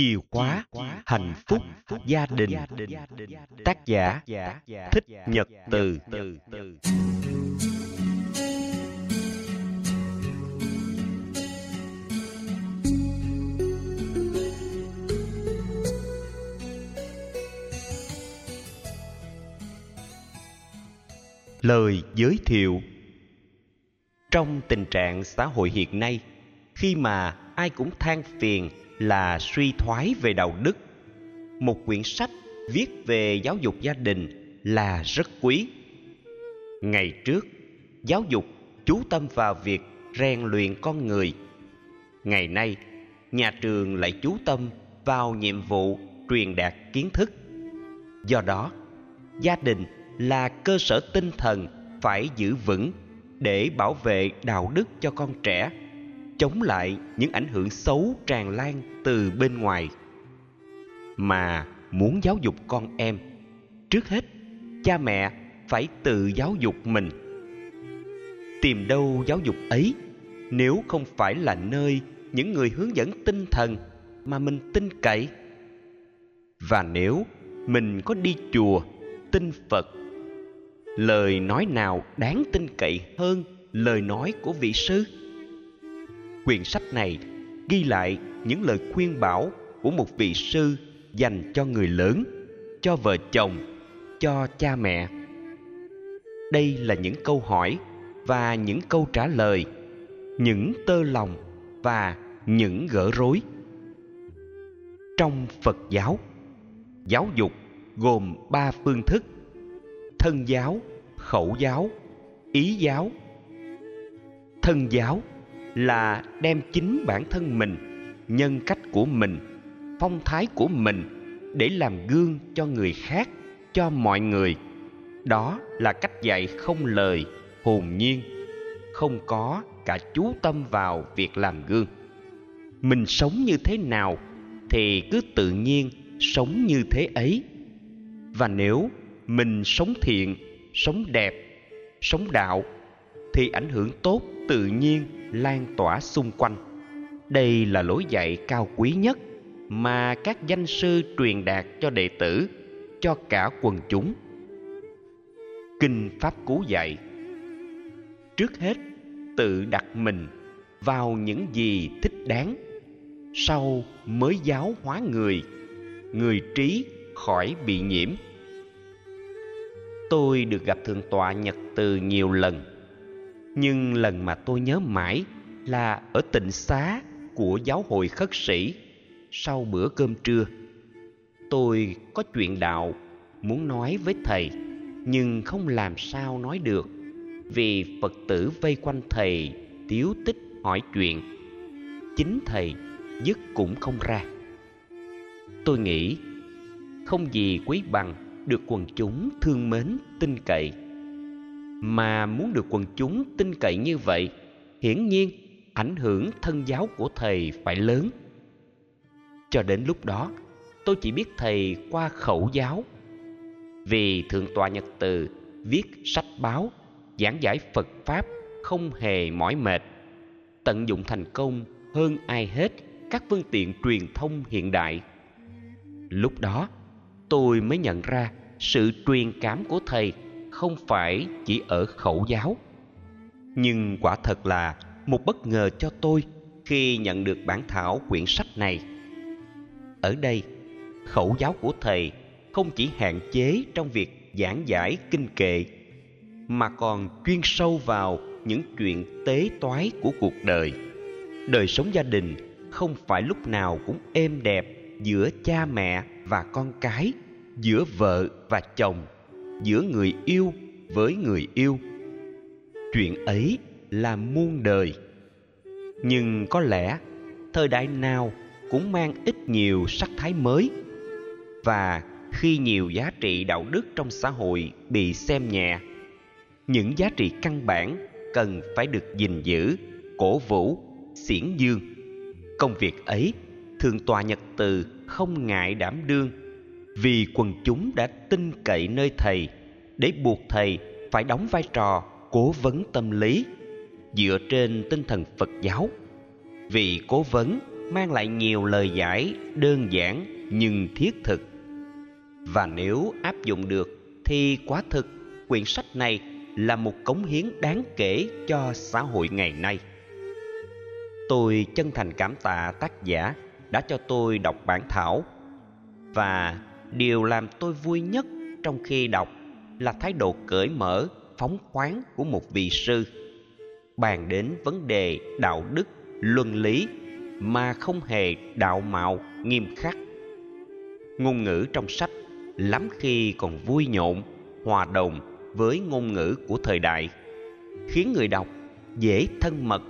Chìa khóa hạnh phúc gia đình. Tác giả Thích Nhật Từ. Lời giới thiệu. Trong tình trạng xã hội hiện nay Khi mà ai cũng than phiền là suy thoái về đạo đức. Một quyển sách viết về giáo dục gia đình là rất quý. Ngày trước, giáo dục chú tâm vào việc rèn luyện con người. Ngày nay, nhà trường lại chú tâm vào nhiệm vụ truyền đạt kiến thức. Do đó, gia đình là cơ sở tinh thần phải giữ vững để bảo vệ đạo đức cho con trẻ chống lại những ảnh hưởng xấu tràn lan từ bên ngoài. Mà muốn giáo dục con em, trước hết, cha mẹ phải tự giáo dục mình. Tìm đâu giáo dục ấy, nếu không phải là nơi những người hướng dẫn tinh thần mà mình tin cậy. Và nếu mình có đi chùa, tin phật, lời nói nào đáng tin cậy hơn lời nói của vị sư? Quyển sách này ghi lại những lời khuyên bảo của một vị sư dành cho người lớn, cho vợ chồng, cho cha mẹ. Đây là những câu hỏi và những câu trả lời, những tơ lòng và những gỡ rối. Trong phật giáo giáo dục gồm ba phương thức thân giáo, khẩu giáo, ý giáo. Thân giáo là đem chính bản thân mình, nhân cách của mình, phong thái của mình để làm gương cho người khác, cho mọi người. Đó là cách dạy không lời, hồn nhiên, không có cả chú tâm vào việc làm gương. Mình sống như thế nào thì cứ tự nhiên sống như thế ấy. Và nếu mình sống thiện, sống đẹp, sống đạo thì ảnh hưởng tốt tự nhiên lan tỏa xung quanh. Đây là lối dạy cao quý nhất mà các danh sư truyền đạt cho đệ tử, cho cả quần chúng. Kinh pháp cú dạy, trước hết, tự đặt mình vào những gì thích đáng, sau mới giáo hóa người người trí khỏi bị nhiễm. Tôi được gặp thượng tọa nhật từ nhiều lần nhưng lần mà tôi nhớ mãi là ở tịnh xá của giáo hội khất sĩ sau bữa cơm trưa. Tôi có chuyện đạo muốn nói với thầy, nhưng không làm sao nói được vì phật tử vây quanh thầy tiếu tích hỏi chuyện. Chính thầy dứt cũng không ra. Tôi nghĩ không gì quý bằng được quần chúng thương mến tin cậy mà muốn được quần chúng tin cậy như vậy, hiển nhiên ảnh hưởng thân giáo của thầy phải lớn. Cho đến lúc đó, tôi chỉ biết thầy qua khẩu giáo. Vì thượng tọa nhật từ viết sách báo, giảng giải phật pháp không hề mỏi mệt, tận dụng thành công hơn ai hết các phương tiện truyền thông hiện đại. Lúc đó, tôi mới nhận ra sự truyền cảm của thầy không phải chỉ ở khẩu giáo. Nhưng quả thật là một bất ngờ cho tôi khi nhận được bản thảo quyển sách này. Ở đây, khẩu giáo của thầy không chỉ hạn chế trong việc giảng giải kinh kệ, mà còn chuyên sâu vào những chuyện tế toái của cuộc đời. Đời sống gia đình không phải lúc nào cũng êm đẹp giữa cha mẹ và con cái, giữa vợ và chồng giữa người yêu với người yêu. Chuyện ấy là muôn đời. Nhưng có lẽ thời đại nào cũng mang ít nhiều sắc thái mới. Và khi nhiều giá trị đạo đức trong xã hội bị xem nhẹ, những giá trị căn bản cần phải được gìn giữ, cổ vũ, xiển dương. Công việc ấy thường tòa nhật từ không ngại đảm đương vì quần chúng đã tin cậy nơi thầy, để buộc thầy phải đóng vai trò cố vấn tâm lý dựa trên tinh thần phật giáo. Vì cố vấn mang lại nhiều lời giải, đơn giản nhưng thiết thực. Và nếu áp dụng được thì quá thực quyển sách này là một cống hiến đáng kể cho xã hội ngày nay. Tôi chân thành cảm tạ tác giả đã cho tôi đọc bản thảo và điều làm tôi vui nhất trong khi đọc là thái độ cởi mở, phóng khoáng của một vị sư. Bàn đến vấn đề đạo đức, luân lý mà không hề đạo mạo, nghiêm khắc. Ngôn ngữ trong sách lắm khi còn vui nhộn, hòa đồng với ngôn ngữ của thời đại, khiến người đọc dễ thân mật,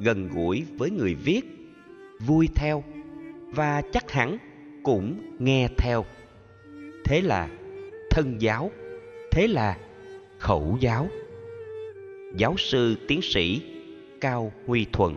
gần gũi với người viết, vui theo và chắc hẳn cũng nghe theo thế là thân giáo, thế là khẩu giáo. Giáo sư tiến sĩ cao huy thuận